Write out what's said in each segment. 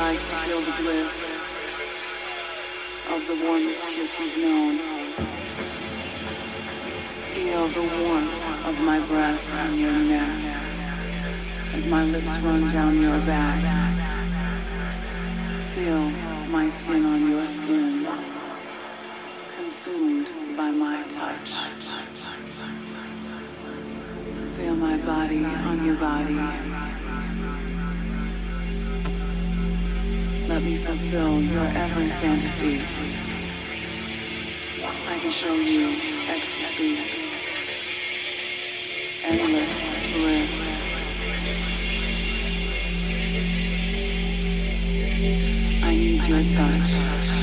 To feel the bliss of the warmest kiss you've known? Feel the warmth of my breath on your neck as my lips run down your back. Feel my skin on your skin, consumed by my touch. Feel my body on your body. Me fulfill your every fantasy. I can show you ecstasy, endless bliss. I need your touch. touch.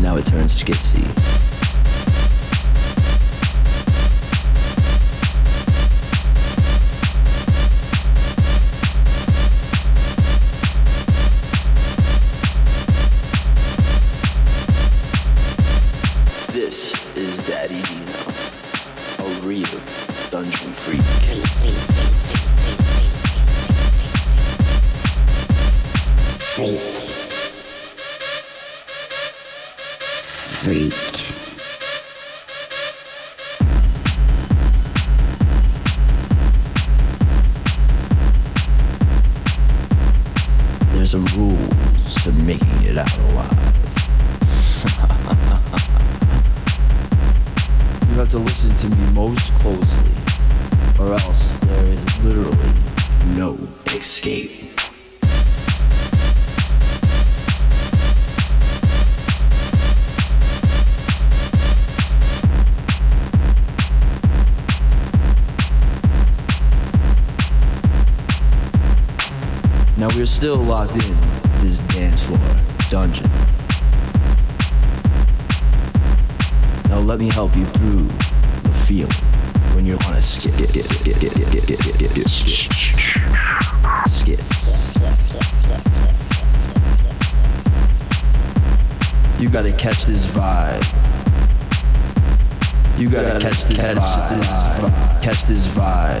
now it turns skitsy. still locked in this dance floor dungeon. Now let me help you through the feel when you're on a skit. skit, skit, skit. You gotta catch this vibe. You gotta catch this vibe. Catch this vibe.